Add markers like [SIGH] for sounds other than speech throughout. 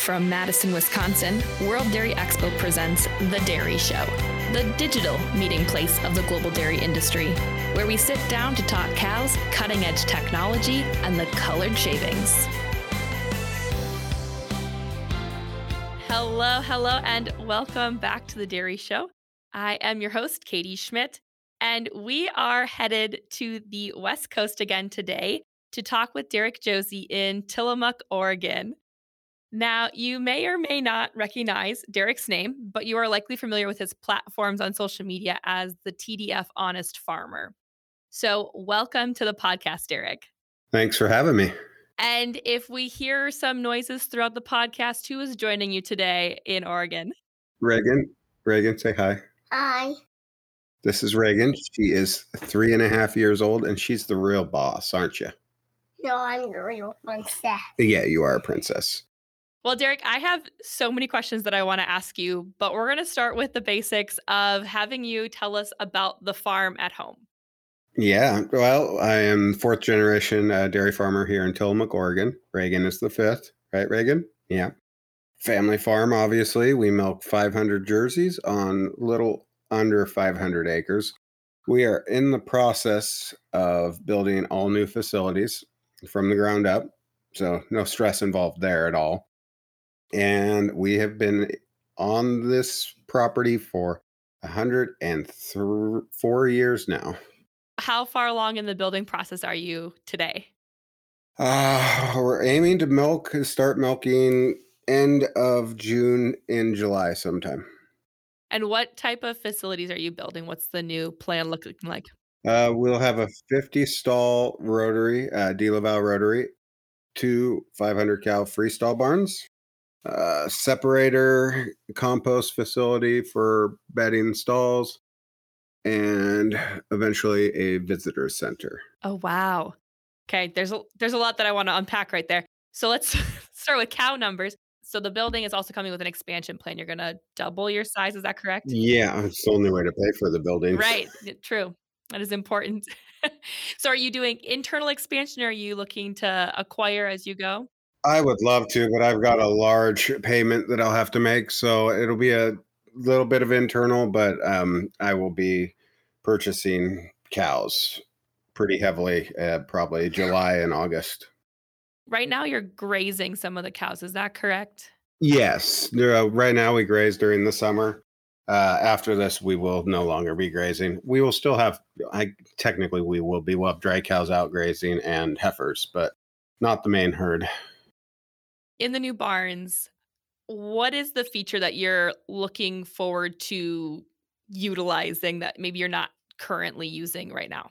From Madison, Wisconsin, World Dairy Expo presents The Dairy Show, the digital meeting place of the global dairy industry, where we sit down to talk cows, cutting edge technology, and the colored shavings. Hello, hello, and welcome back to The Dairy Show. I am your host, Katie Schmidt, and we are headed to the West Coast again today to talk with Derrick Josi in Tillamook, Oregon. Now, you may or may not recognize Derrick's name, but you are likely familiar with his platforms on social media as the TDF Honest Farmer. So, welcome to the podcast, Derek. Thanks for having me. And if we hear some noises throughout the podcast, who is joining you today in Oregon? Reagan. Reagan, say hi. Hi. This is Reagan. She is three and a half years old, and she's the real boss, aren't you? No, I'm the real princess. Yeah, you are a princess. Well, Derrick, I have so many questions that I want to ask you, but we're going to start with the basics of having you tell us about the farm at home. Yeah, well, I am fourth generation uh, dairy farmer here in Tillamook, Oregon. Reagan is the fifth, right, Reagan? Yeah. Family farm, obviously. We milk 500 jerseys on little under 500 acres. We are in the process of building all new facilities from the ground up. So, no stress involved there at all. And we have been on this property for 104 years now. How far along in the building process are you today? Uh, we're aiming to milk, start milking end of June in July sometime. And what type of facilities are you building? What's the new plan looking like? Uh, we'll have a 50 stall rotary, uh, De Laval rotary, two 500 cow freestall barns, uh, separator, compost facility for bedding stalls, and eventually a visitor center. Oh wow. Okay, there's a there's a lot that I want to unpack right there. So let's [LAUGHS] start with cow numbers. So the building is also coming with an expansion plan. You're going to double your size, is that correct? Yeah, it's the only way to pay for the building. Right, true. That is important. [LAUGHS] so are you doing internal expansion or are you looking to acquire as you go? I would love to, but I've got a large payment that I'll have to make, so it'll be a little bit of internal, but um, I will be purchasing cows pretty heavily, uh, probably July and August. Right now, you're grazing some of the cows. Is that correct? Yes. Uh, right now, we graze during the summer. Uh, after this, we will no longer be grazing. We will still have, I technically, we will be. We'll have dry cows out grazing and heifers, but not the main herd. In the new barns, what is the feature that you're looking forward to utilizing that maybe you're not currently using right now?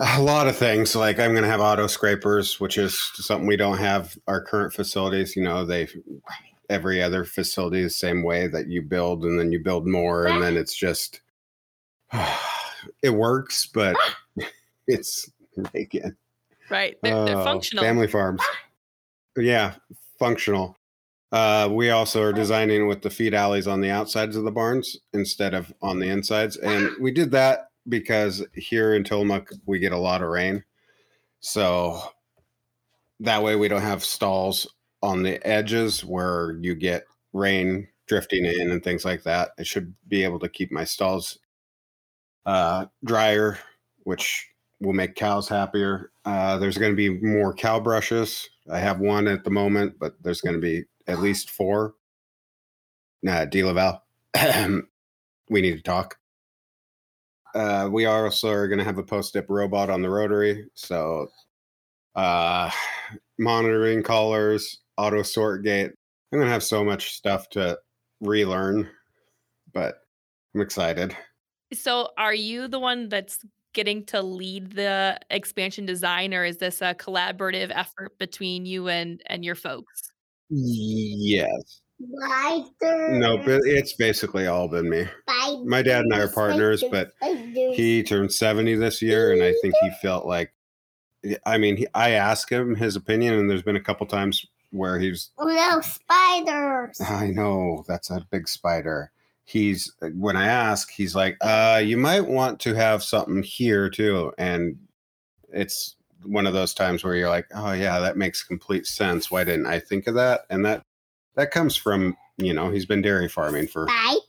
A lot of things. Like I'm going to have auto scrapers, which is something we don't have our current facilities. You know, they every other facility the same way that you build and then you build more and then it's just [SIGHS] it works, but ah! [LAUGHS] it's again. Right. They're, they're Oh, functional. Family farms. Ah! Yeah, functional. Uh, we also are designing with the feed alleys on the outsides of the barns instead of on the insides. And we did that because here in Tillamook, we get a lot of rain. So that way we don't have stalls on the edges where you get rain drifting in and things like that. I should be able to keep my stalls uh, drier, which will make cows happier. Uh, there's going to be more cow brushes. I have one at the moment, but there's going to be at least four. Nah, De Laval. [CLEARS THROAT] we need to talk. Uh, we also are going to have a post dip robot on the rotary. So, uh, monitoring collars, auto sort gate. I'm going to have so much stuff to relearn, but I'm excited. So, are you the one that's getting to lead the expansion design, or is this a collaborative effort between you and and your folks? Yes. Spider. No, but it's basically all been me. my dad and I are partners, but He turned 70 this year, and I think he felt like, I mean, he, I asked him his opinion, and there's been a couple times where he's, No spiders. I know that's a big spider. He's, when I ask, he's like, uh, you might want to have something here too. And it's one of those times where you're like, oh, yeah, that makes complete sense. Why didn't I think of that? And that That comes from, you know, he's been dairy farming for, Spider.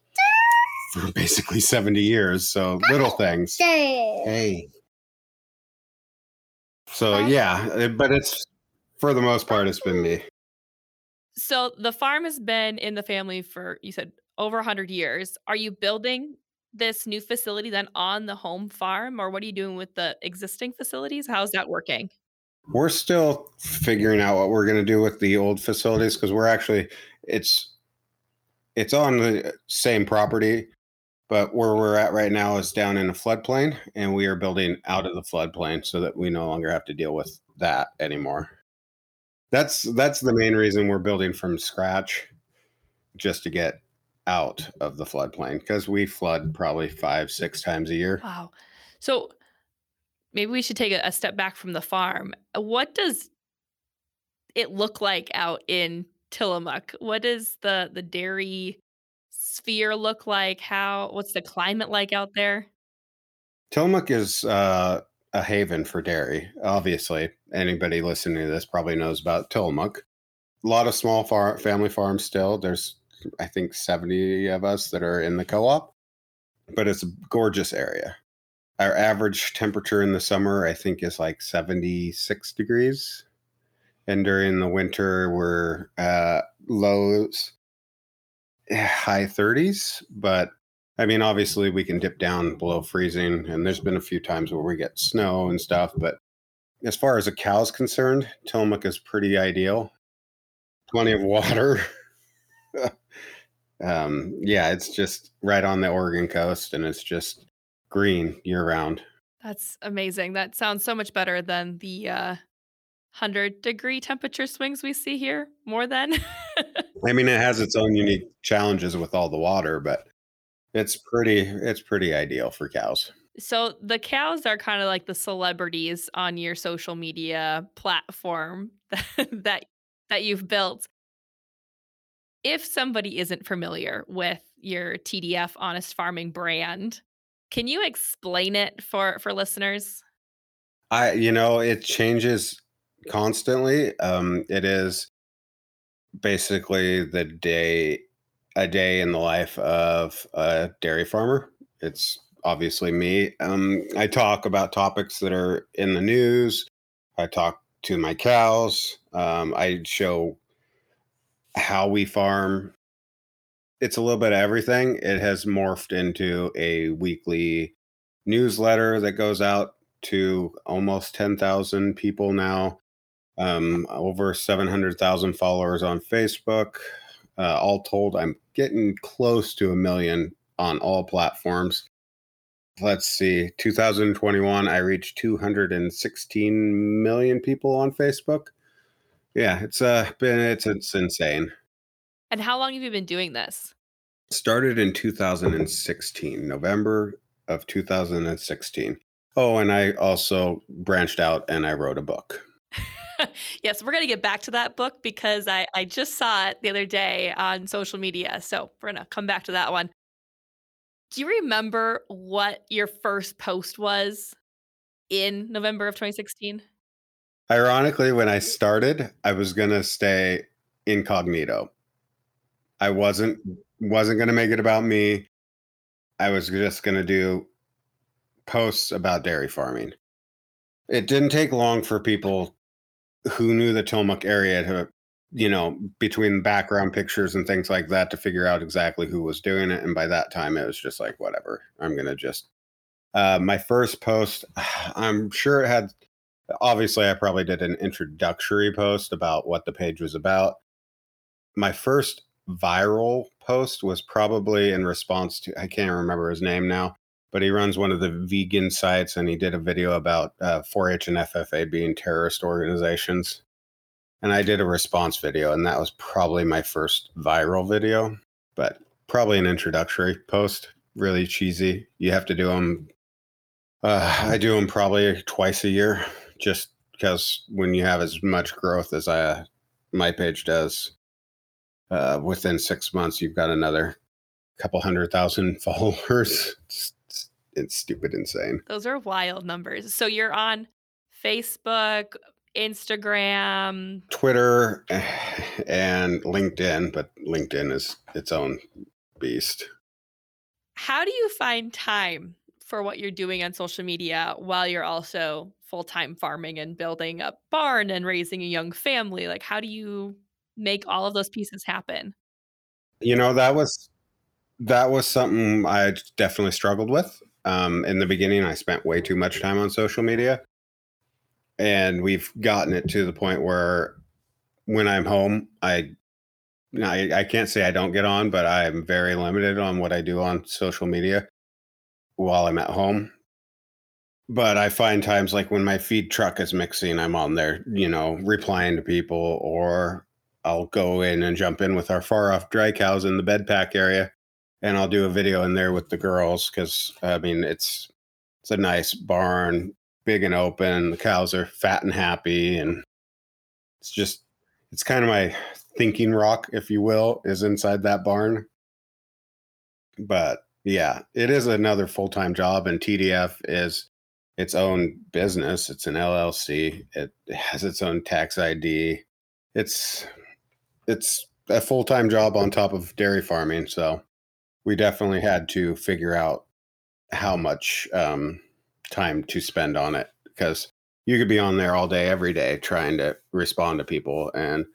for basically 70 years. So little things. Hey. So yeah, uh, but it's for the most part, it's been me. So the farm has been in the family for you said over 100 years. Are you building this new facility then on the home farm or what are you doing with the existing facilities? How's that working? We're still figuring out what we're going to do with the old facilities because we're actually it's it's on the same property, but where we're at right now is down in a floodplain, and we are building out of the floodplain so that we no longer have to deal with that anymore. That's that's the main reason we're building from scratch, just to get out of the floodplain because we flood probably five six times a year. Wow. So maybe we should take a, a step back from the farm. What does it look like out in Tillamook? What does the the dairy sphere look like? How what's the climate like out there? Tillamook is uh, a haven for dairy. Obviously, anybody listening to this probably knows about Tillamook. A lot of small far- family farms still. There's, I think, 70 of us that are in the co op, but it's a gorgeous area. Our average temperature in the summer, I think, is like 76 degrees. And during the winter, we're uh, lows, eh, high 30s, but I mean, obviously, we can dip down below freezing, and there's been a few times where we get snow and stuff. But as far as a cow's concerned, Tillamook is pretty ideal. Plenty of water. [LAUGHS] [LAUGHS] um, yeah, it's just right on the Oregon coast, and it's just green year round. That's amazing. That sounds so much better than the uh 100 degree temperature swings we see here more than. [LAUGHS] I mean, it has its own unique challenges with all the water, but it's pretty. It's pretty ideal for cows. so the cows are kind of like the celebrities on your social media platform [LAUGHS] that that you've built. If somebody isn't familiar with your TDF Honest Farming brand, can you explain it for for listeners? I, you know, it changes constantly. Um, it is basically the day a day in the life of a dairy farmer. It's obviously me. Um, I talk about topics that are in the news. I talk to my cows. Um, I show how we farm. It's a little bit of everything. It has morphed into a weekly newsletter that goes out to almost 10,000 people now um, over 700,000 followers on Facebook. Uh, all told, I'm getting close to a million on all platforms. Let's see, 2021, I reached 216 million people on Facebook. Yeah, it's uh been it's it's insane. And how long have you been doing this? Started in 2016, November of 2016. Oh, and I also branched out and I wrote a book. [LAUGHS] yes, we're going to get back to that book because I, I just saw it the other day on social media. So we're going to come back to that one. Do you remember what your first post was in November of 2016? Ironically, when I started, I was gonna stay incognito. I wasn't wasn't gonna make it about me. I was just gonna do posts about dairy farming. It didn't take long for people who knew the Tillamook area to, you know, between background pictures and things like that to figure out exactly who was doing it. And by that time, it was just like, whatever, I'm gonna just. Uh, my first post, [SIGHS] I'm sure it had obviously I probably did an introductory post about what the page was about. My first viral post was probably in response to I can't remember his name now, but he runs one of the vegan sites and he did a video about uh, 4-H and FFA being terrorist organizations. And I did a response video, and that was probably my first viral video, but probably an introductory post. Really cheesy. You have to do them. Uh, I do them probably twice a year just because when you have as much growth as I, my page does, uh, within six months, you've got another couple hundred thousand [LAUGHS] followers. It's, it's, it's stupid insane. Those are wild numbers. So you're on Facebook, Instagram? Twitter [SIGHS] and LinkedIn, but LinkedIn is its own beast. How do you find time for what you're doing on social media while you're also full time farming and building a barn and raising a young family? Like, how do you make all of those pieces happen? You know, that was that was something I definitely struggled with. Um, in the beginning, I spent way too much time on social media, and we've gotten it to the point where when I'm home, I I, I can't say I don't get on, but I'm very limited on what I do on social media while I'm at home. But I find times like when my feed truck is mixing, I'm on there, you know, replying to people, or I'll go in and jump in with our far off dry cows in the bed pack area and I'll do a video in there with the girls because I mean it's it's a nice barn, big and open. The cows are fat and happy, and it's just it's kind of my thinking rock, if you will, is inside that barn. But yeah, it is another full time job, and TDF is its own business. It's an LLC. It has its own tax ID. It's it's a full time job on top of dairy farming. So we definitely had to figure out how much um, time to spend on it because you could be on there all day, every day, trying to respond to people. And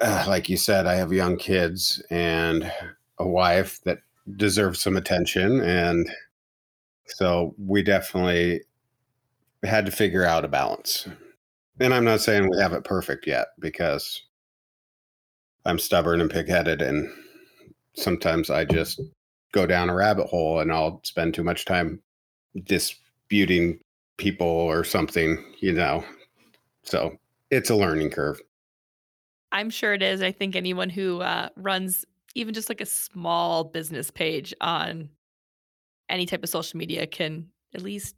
uh, like you said, I have young kids and a wife that deserves some attention. And so we definitely had to figure out a balance. And I'm not saying we have it perfect yet because I'm stubborn and pigheaded and sometimes I just go down a rabbit hole and I'll spend too much time disputing people or something, you know. So it's a learning curve. I'm sure it is. I think anyone who uh, runs even just like a small business page on any type of social media can at least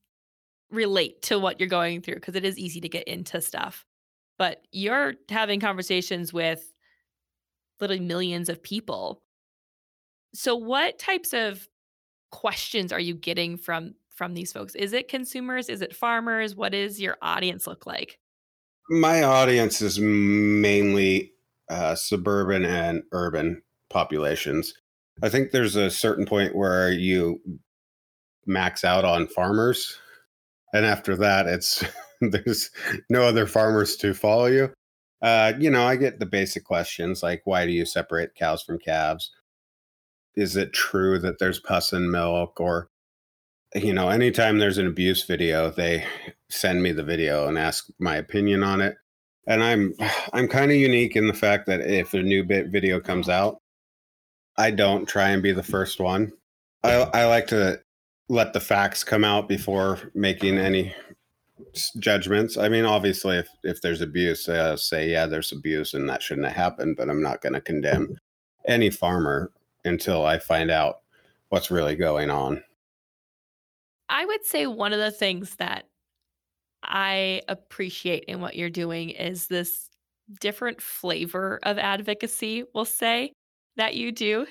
relate to what you're going through because it is easy to get into stuff. But you're having conversations with literally millions of people so what types of questions are you getting from from these folks? Is it consumers? Is it farmers? What does your audience look like? My audience is mainly uh, suburban and urban populations. I think there's a certain point where you max out on farmers, and after that, it's [LAUGHS] there's no other farmers to follow you. Uh, you know, I get the basic questions like, why do you separate cows from calves? is it true that there's pus in milk or you know anytime there's an abuse video they send me the video and ask my opinion on it and i'm [SIGHS] i'm kind of unique in the fact that if a new bit video comes out i don't try and be the first one. I, I like to let the facts come out before making any judgments. I mean obviously if if there's abuse uh, say yeah there's abuse and that shouldn't have happened but i'm not going to condemn any farmer until I find out what's really going on. I would say one of the things that I appreciate in what you're doing is this different flavor of advocacy, we'll say, that you do.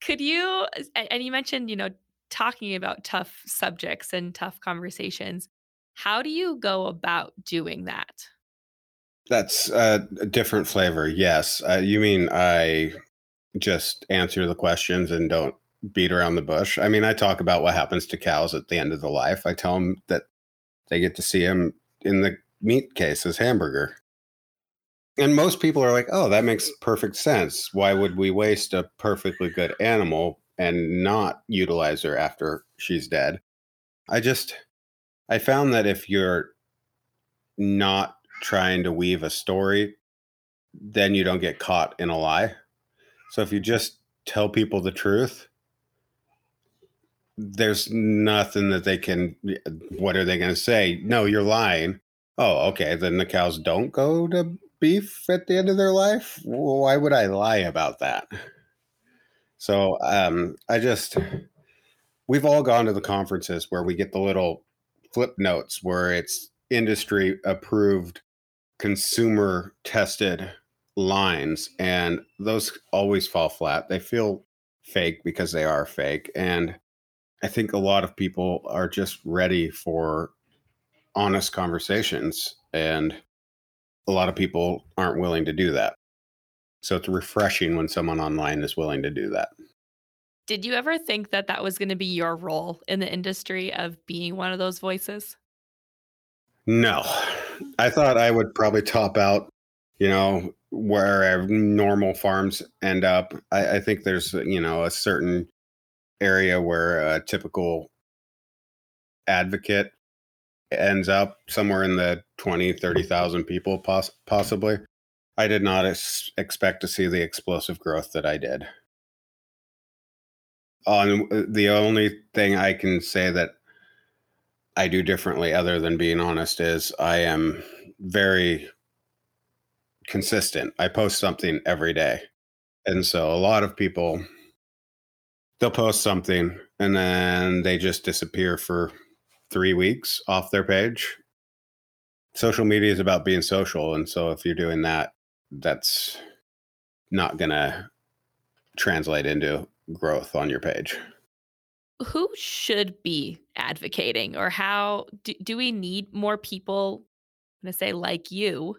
Could you, and you mentioned, you know, talking about tough subjects and tough conversations. How do you go about doing that? That's a different flavor. Yes. Uh, you mean I just answer the questions and don't beat around the bush. I mean, I talk about what happens to cows at the end of the life. I tell them that they get to see them in the meat case as hamburger. And most people are like, oh, that makes perfect sense. Why would we waste a perfectly good animal and not utilize her after she's dead? I just, I found that if you're not trying to weave a story, then you don't get caught in a lie. So if you just tell people the truth, there's nothing that they can. What are they going to say? No, you're lying. Oh, okay. Then the cows don't go to beef at the end of their life. Why would I lie about that? So um, I just, we've all gone to the conferences where we get the little flip notes where it's industry approved, consumer tested lines and those always fall flat. They feel fake because they are fake. And I think a lot of people are just ready for honest conversations And a lot of people aren't willing to do that. So it's refreshing when someone online is willing to do that. Did you ever think that that was going to be your role in the industry of being one of those voices? No, I thought I would probably top out, you know, where normal farms end up. I, I think there's, you know, a certain area where a typical advocate ends up somewhere in the 20, 30,000 people poss- possibly. I did not ex- expect to see the explosive growth that I did. On uh, the only thing I can say that I do differently, other than being honest, is I am very consistent. I post something every day. And so a lot of people, they'll post something and then they just disappear for three weeks off their page. Social media is about being social. And so if you're doing that, that's not going to translate into growth on your page. Who should be advocating, or how do, do we need more people? I'm going to say, like you,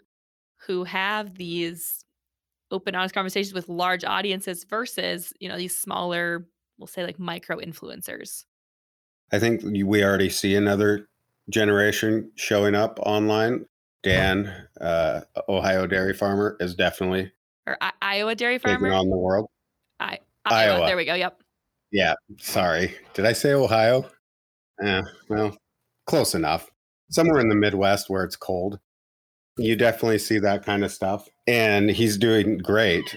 who have these open, honest conversations with large audiences versus, you know, these smaller, we'll say like micro influencers. I think we already see another generation showing up online. Dan, uh, Ohio dairy farmer, is definitely or I- Iowa dairy farmer. on the world. I- Iowa. Iowa. There we go. Yep. Yeah, sorry. Did I say Ohio? Yeah, well, close enough. Somewhere in the Midwest where it's cold. You definitely see that kind of stuff. And he's doing great.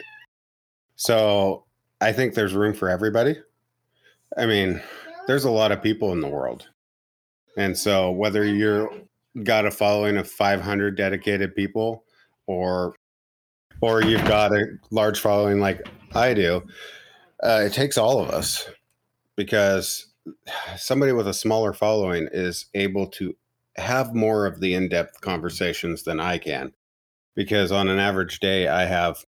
So I think there's room for everybody. I mean, there's a lot of people in the world. And so whether you're got a following of 500 dedicated people or or you've got a large following like I do, uh, it takes all of us because somebody with a smaller following is able to have more of the in-depth conversations than I can because on an average day I have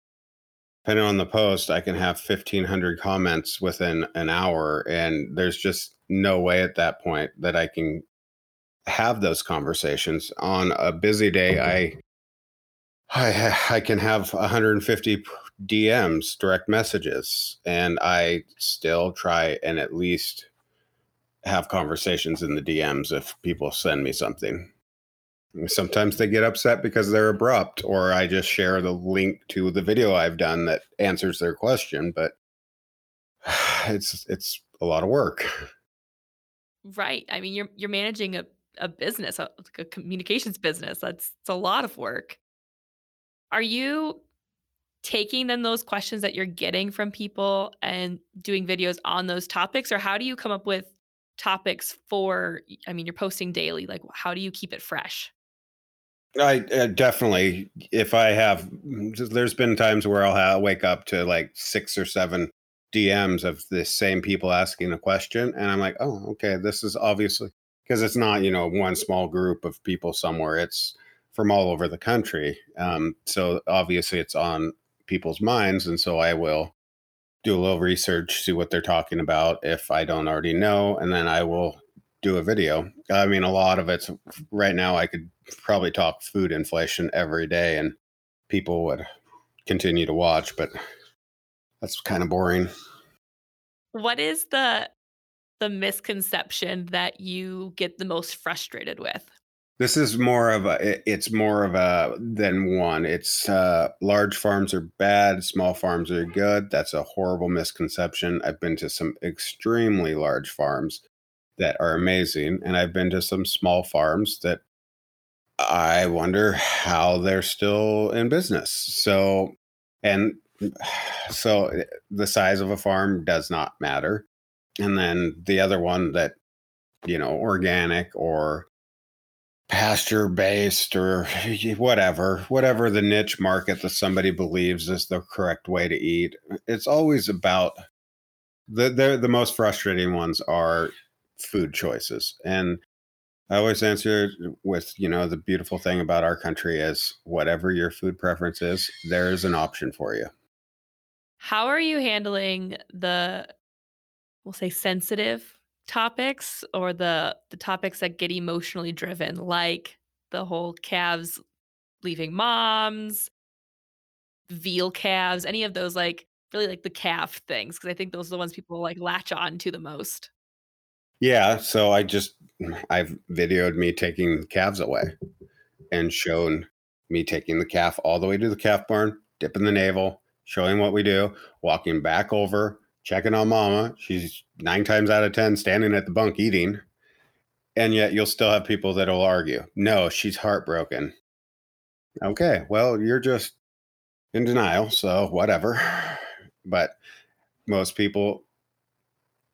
depending on the post I can have 1500 comments within an hour and there's just no way at that point that I can have those conversations on a busy day I I, I can have 150 DMs, direct messages, and I still try and at least have conversations in the DMs if people send me something. Sometimes they get upset because they're abrupt, or I just share the link to the video I've done that answers their question. But [SIGHS] it's it's a lot of work. Right. I mean, you're you're managing a, a business, a, a communications business. That's it's a lot of work. Are you taking then those questions that you're getting from people and doing videos on those topics, or how do you come up with topics for? I mean, you're posting daily. Like, how do you keep it fresh? I uh, definitely, if I have, there's been times where I'll have, wake up to like six or seven DMs of the same people asking a question. And I'm like, oh, okay, this is obviously because it's not, you know, one small group of people somewhere. It's from all over the country. Um, so obviously it's on people's minds. And so I will do a little research, see what they're talking about if I don't already know. And then I will do a video. I mean, a lot of it's right now, I could probably talk food inflation every day and people would continue to watch, but that's kind of boring. What is the the misconception that you get the most frustrated with? This is more of a it's more of a than one. It's uh large farms are bad, small farms are good. That's a horrible misconception. I've been to some extremely large farms that are amazing and I've been to some small farms that I wonder how they're still in business. So and [SIGHS] so eh, the size of a farm does not matter. And then the other one that you know, organic or pasture based or [LAUGHS] whatever, whatever the niche market that somebody believes is the correct way to eat. It's always about the the the most frustrating ones are food choices. And I always answer with, you know, the beautiful thing about our country is whatever your food preference is, there is an option for you. How are you handling the we'll say sensitive topics or the the topics that get emotionally driven like the whole calves leaving moms, veal calves, any of those like really like the calf things because I think those are the ones people like latch on to the most. Yeah, so I just I've videoed me taking calves away and shown me taking the calf all the way to the calf barn, dipping the navel, showing what we do, walking back over, checking on mama. She's nine times out of 10 standing at the bunk eating. And yet you'll still have people that'll argue, no, she's heartbroken. Okay, well, you're just in denial, so whatever. But most people,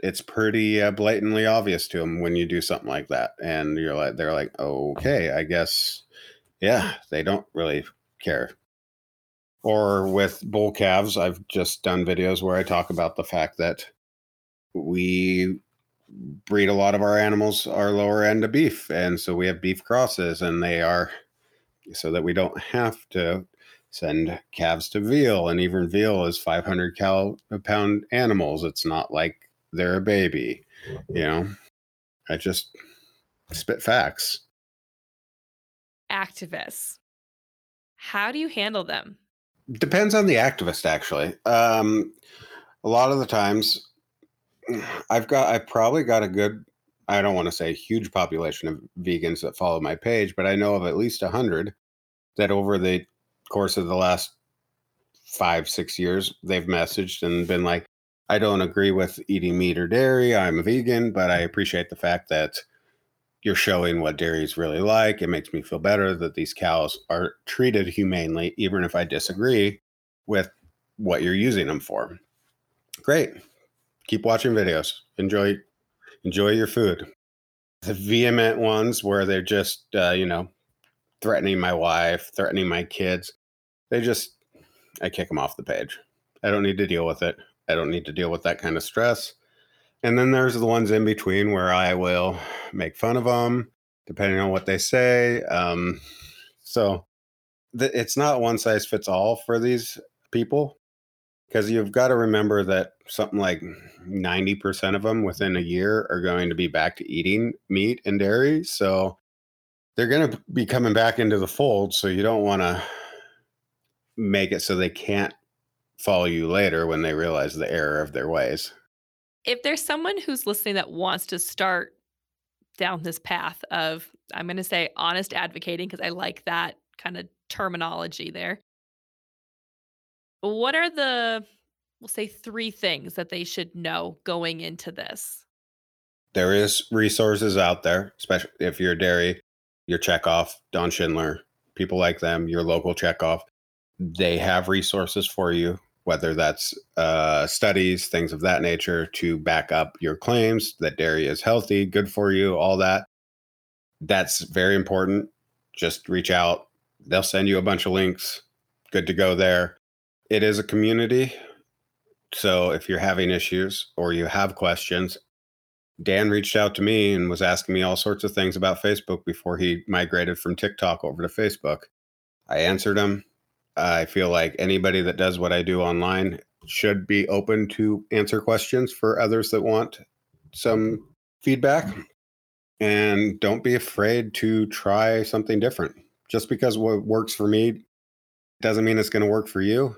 it's pretty uh, blatantly obvious to them when you do something like that, and you're like, they're like, okay, I guess, yeah, they don't really care. Or with bull calves, I've just done videos where I talk about the fact that we breed a lot of our animals our lower end of beef and so we have beef crosses and they are so that we don't have to send calves to veal and even veal is 500 cal pound animals it's not like they're a baby you know i just spit facts Activists. How do you handle them? depends on the activist actually um a lot of the times i've got i probably got a good i don't want to say huge population of vegans that follow my page but i know of at least 100 that over the course of the last five six years they've messaged and been like i don't agree with eating meat or dairy. I'm a vegan but i appreciate the fact that you're showing what dairy is really like. It makes me feel better that these cows are treated humanely even if i disagree with what you're using them for. Great. Keep watching videos. Enjoy enjoy your food. The vehement ones where they're just uh, you know threatening my wife threatening my kids. They just i kick them off the page. I don't need to deal with it i don't need to deal with that kind of stress. And then there's the ones in between where i will make fun of them depending on what they say um, so th- it's not one size fits all for these people because you've got to remember that something like 90% of them within a year are going to be back to eating meat and dairy so they're going to be coming back into the fold so you don't want to make it so they can't follow you later when they realize the error of their ways If there's someone who's listening that wants to start down this path of, I'm going to say honest advocating, because I like that kind of terminology there. What are the, we'll say, three things that they should know going into this? there is resources out there especially if you're a dairy your checkoff don schindler people like them your local checkoff they have resources for you whether that's uh, studies things of that nature to back up your claims that dairy is healthy good for you all that that's very important. Just reach out. They'll send you a bunch of links. Good to go there. It is a community. So if you're having issues or you have questions Dan reached out to me and was asking me all sorts of things about Facebook before he migrated from TikTok over to Facebook. I answered him. I feel like anybody that does what I do online should be open to answer questions for others that want some feedback. And don't be afraid to try something different. Just because what works for me doesn't mean it's going to work for you.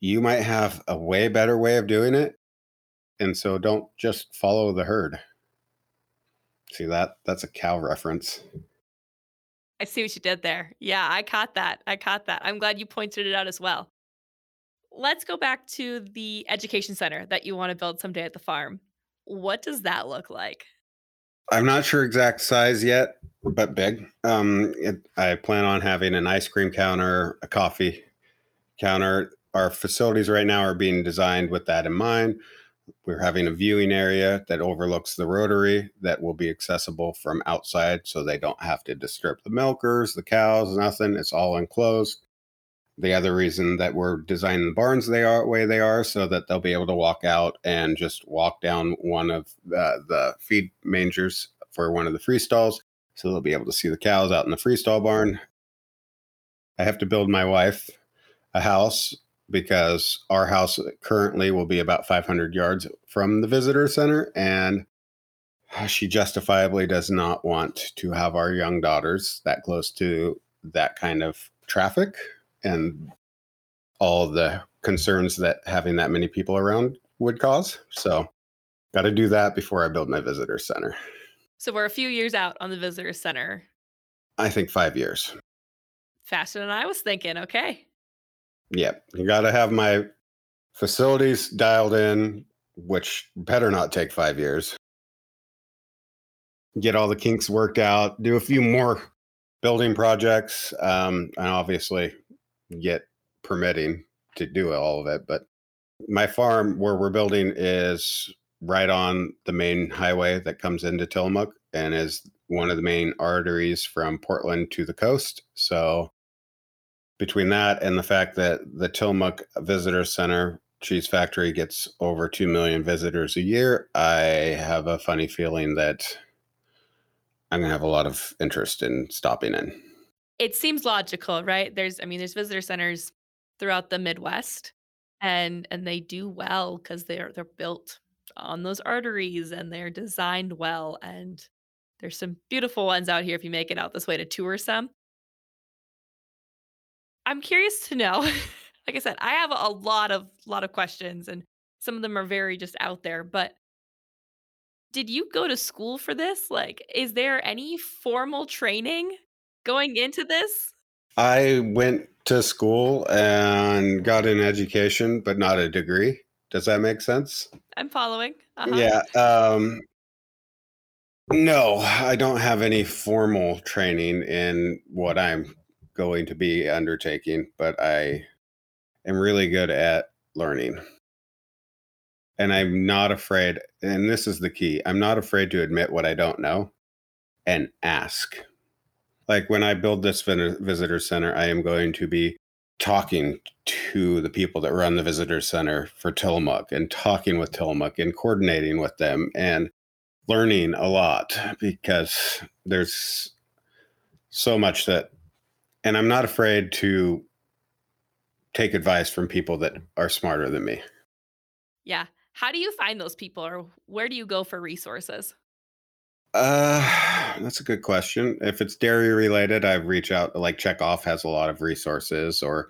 You might have a way better way of doing it. And so don't just follow the herd. See that? That's a cow reference. I see what you did there. Yeah, I caught that. I caught that. I'm glad you pointed it out as well. Let's go back to the education center that you want to build someday at the farm. What does that look like? I'm not sure exact size yet, but big. Um, it, I plan on having an ice cream counter, a coffee counter. Our facilities right now are being designed with that in mind. We're having a viewing area that overlooks the rotary that will be accessible from outside so they don't have to disturb the milkers, the cows, nothing. It's all enclosed. The other reason that we're designing the barns they are the way they are so that they'll be able to walk out and just walk down one of the, the feed mangers for one of the free stalls. So they'll be able to see the cows out in the freestall barn. I have to build my wife a house because our house currently will be about 500 yards from the visitor center and uh, she justifiably does not want to have our young daughters that close to that kind of traffic and all the concerns that having that many people around would cause. So, got to do that before I build my visitor center. So we're a few years out on the visitor center. I think five years. Faster than I was thinking. Okay. Yep. You got to have my facilities dialed in, which better not take five years. Get all the kinks worked out, do a few more building projects, um, and obviously get permitting to do all of it. But my farm where we're building is right on the main highway that comes into Tillamook and is one of the main arteries from Portland to the coast. So between that and the fact that the Tillamook Visitor Center cheese factory gets over 2 million visitors a year, I have a funny feeling that I'm going to have a lot of interest in stopping in. It seems logical, right? There's I mean there's visitor centers throughout the Midwest and and they do well cuz they're they're built on those arteries and they're designed well and there's some beautiful ones out here if you make it out this way to tour some. I'm curious to know. [LAUGHS] like I said, I have a lot of lot of questions and some of them are very just out there, but did you go to school for this? Like is there any formal training going into this? I went to school and got an education, but not a degree. Does that make sense? I'm following. Uh-huh. Yeah. Um, no, I don't have any formal training in what I'm going to be undertaking, but I am really good at learning. And I'm not afraid, and this is the key I'm not afraid to admit what I don't know and ask. Like when I build this visitor center, I am going to be talking to the people that run the visitor center for Tillamook and talking with Tillamook and coordinating with them and learning a lot because there's so much that and I'm not afraid to take advice from people that are smarter than me. Yeah. How do you find those people or where do you go for resources? Uh, [SIGHS] that's a good question. If it's dairy related, I reach out. Like Checkoff has a lot of resources, or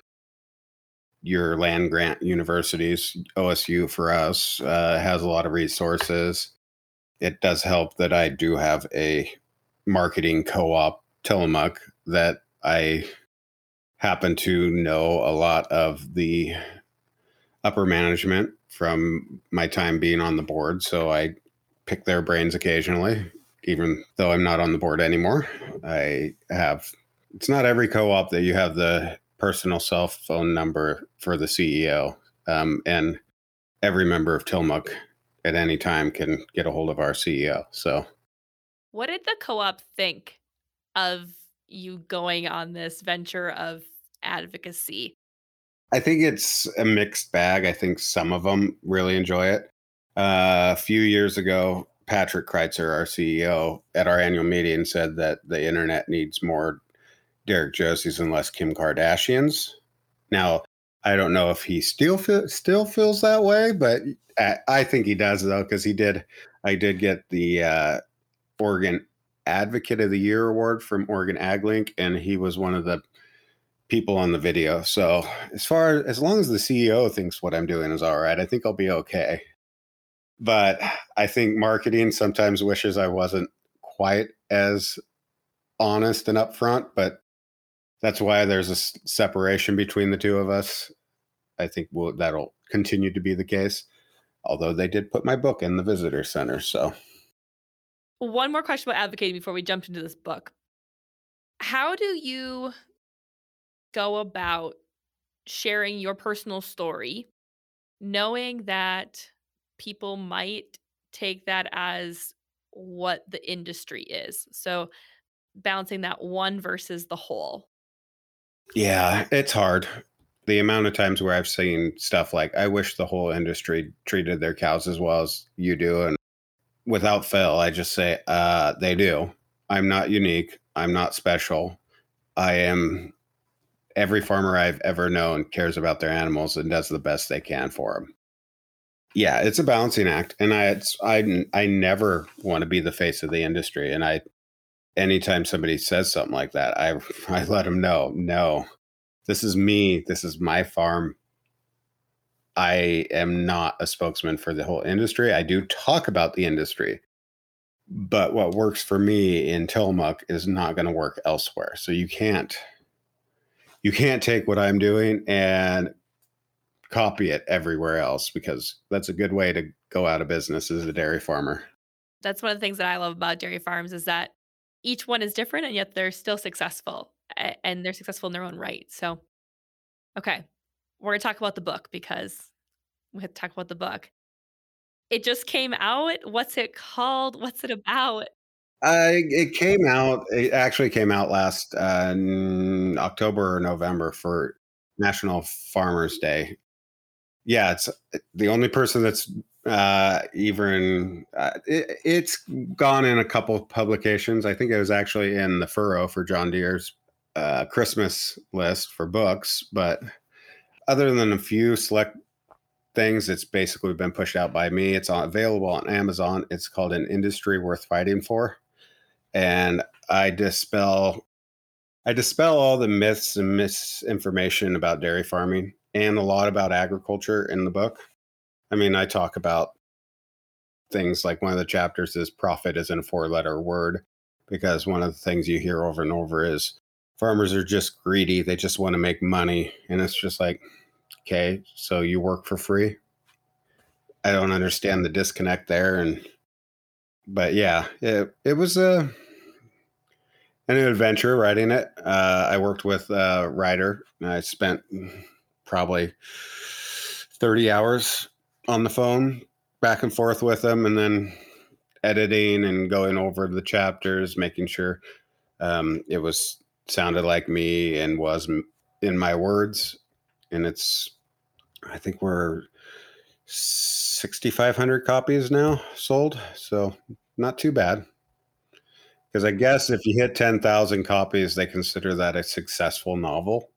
your land grant universities. OSU for us uh, has a lot of resources. It does help that I do have a marketing co-op Tillamook that I happen to know a lot of the upper management from my time being on the board. So I pick their brains occasionally even though I'm not on the board anymore. I have, it's not every co op that you have the personal cell phone number for the CEO. Um, and every member of Tillamook at any time can get a hold of our CEO. So, what did the co op think of you going on this venture of advocacy? I think it's a mixed bag. I think some of them really enjoy it. Uh, a few years ago, Patrick Criteser, our CEO, at our annual meeting said that the internet needs more Derrick Josis and less Kim Kardashians. Now, I don't know if he still feel, still feels that way, but I, I think he does though, because he did. I did get the uh, Oregon Advocate of the Year award from Oregon AgLink, and he was one of the people on the video. So as far as long as the CEO thinks what I'm doing is all right, I think I'll be okay but I think marketing sometimes wishes I wasn't quite as honest and upfront, but that's why there's a separation between the two of us. I think we'll, that'll continue to be the case. Although they did put my book in the visitor center, so. One more question about advocating before we jump into this book. How do you go about sharing your personal story, knowing that people might take that as what the industry is. So balancing that one versus the whole. Yeah, it's hard. The amount of times where I've seen stuff like, I wish the whole industry treated their cows as well as you do. And without fail, I just say, uh, they do. I'm not unique. I'm not special. I am every farmer I've ever known cares about their animals and does the best they can for them yeah, it's a balancing act, and I I I never want to be the face of the industry, and I anytime somebody says something like that, I [LAUGHS] I let them know, no, this is me, this is my farm. I am not a spokesman for the whole industry. I do talk about the industry, but what works for me in Tillamook is not going to work elsewhere. So you can't you can't take what I'm doing and copy it everywhere else because that's a good way to go out of business as a dairy farmer. That's one of the things that I love about dairy farms is that each one is different and yet they're still successful and they're successful in their own right. So, okay, we're going to talk about the book because we have to talk about the book. It just came out. What's it called? What's it about? I it came out. It actually came out last uh, October or November for National Farmers Day. Yeah, it's the only person that's uh, even uh, it, it's gone in a couple publications. I think it was actually in the furrow for John Deere's uh, Christmas list for books, but other than a few select things, it's basically been pushed out by me. It's on, available on Amazon. It's called An Industry Worth Fighting For, and I dispel I dispel all the myths and misinformation about dairy farming and a lot about agriculture in the book. I mean, I talk about things like one of the chapters is profit isn't a four letter word because one of the things you hear over and over is farmers are just greedy. They just want to make money. And it's just like, okay, so you work for free? I don't understand the disconnect there. And, but yeah, it, it was a, an adventure writing it. Uh, I worked with a writer. and I spent probably 30 hours on the phone back and forth with him and then editing and going over the chapters making sure um, it was sounded like me and was in my words and it's i think we're 6500 copies now sold so not too bad because i guess if you hit 10000 copies they consider that a successful novel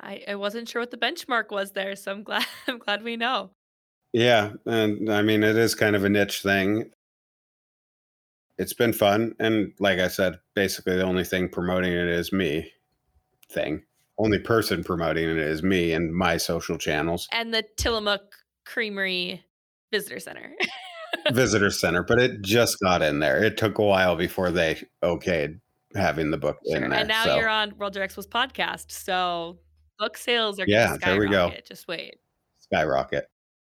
I, I wasn't sure what the benchmark was there, so I'm glad [LAUGHS] I'm glad we know. Yeah, and I mean it is kind of a niche thing. It's been fun, and like I said, basically the only thing promoting it is me. Thing, only person promoting it is me and my social channels. And the Tillamook Creamery Visitor Center. [LAUGHS] Visitor Center, but it just got in there. It took a while before they okayed having the book sure. in there. And now so. you're on World Expo's podcast, so book sales are yeah, there we go. Just wait. Skyrocket.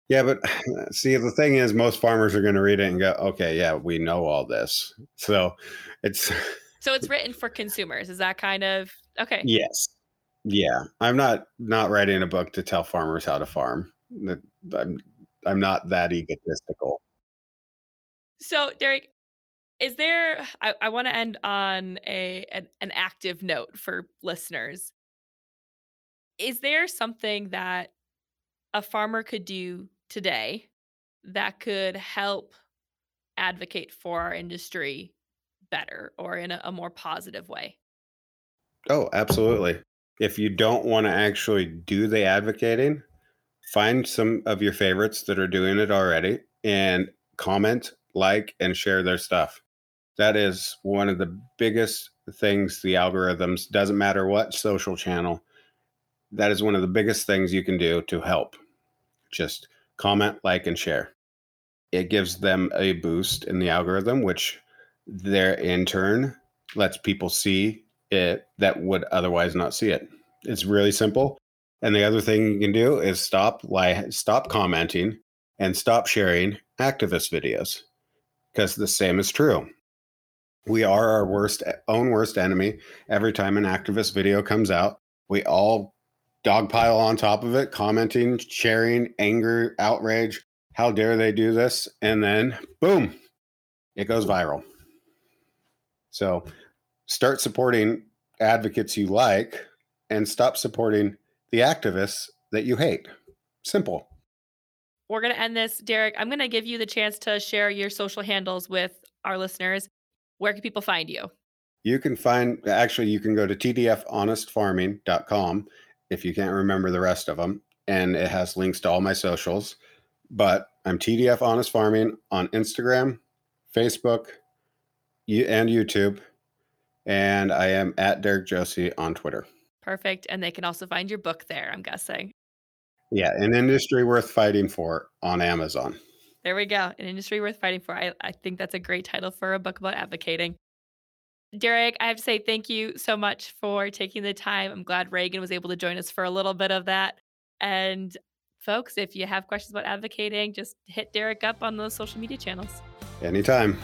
Yeah, but [SIGHS] see, the thing is, most farmers are going to read it and go, "Okay, yeah, we know all this." So it's so it's written for consumers. Is that kind of okay? Yes. Yeah, I'm not not writing a book to tell farmers how to farm. I'm I'm not that egotistical. So, Derrick, is there? I, I want to end on a an, an active note for listeners. Is there something that a farmer could do today that could help advocate for our industry better or in a, a more positive way? Oh, absolutely. If you don't want to actually do the advocating, find some of your favorites that are doing it already and comment, like, and share their stuff. That is one of the biggest things the algorithms, doesn't matter what social channel, that is one of the biggest things you can do to help. Just comment, like, and share. It gives them a boost in the algorithm, which there in turn lets people see it that would otherwise not see it. It's really simple. And the other thing you can do is stop like stop commenting and stop sharing activist videos because the same is true. We are our worst own worst enemy. Every time an activist video comes out, we all dogpile on top of it, commenting, sharing, anger, outrage. How dare they do this? And then boom, it goes viral. So start supporting advocates you like and stop supporting the activists that you hate. Simple. We're going to end this. Derrick, I'm going to give you the chance to share your social handles with our listeners. Where can people find you? You can find, actually, you can go to tdfhonestfarming.com if you can't remember the rest of them. And it has links to all my socials. But I'm TDF Honest Farming on Instagram, Facebook, you- and YouTube. And I am at Derrick Josi on Twitter. Perfect. And they can also find your book there, I'm guessing. Yeah, an industry worth fighting for on Amazon. There we go. An industry worth fighting for. I, I think that's a great title for a book about advocating. Derrick, I have to say thank you so much for taking the time. I'm glad Reagan was able to join us for a little bit of that. And folks, if you have questions about advocating, just hit Derrick up on those social media channels. Anytime.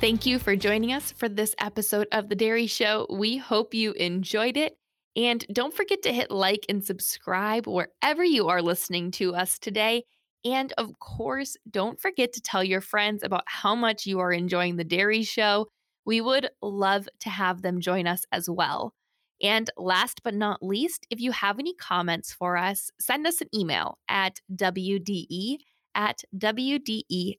Thank you for joining us for this episode of The Dairy Show. We hope you enjoyed it. And don't forget to hit like and subscribe wherever you are listening to us today. And of course, don't forget to tell your friends about how much you are enjoying The Dairy Show. We would love to have them join us as well. And last but not least, if you have any comments for us, send us an email at wde at wdexpo.com.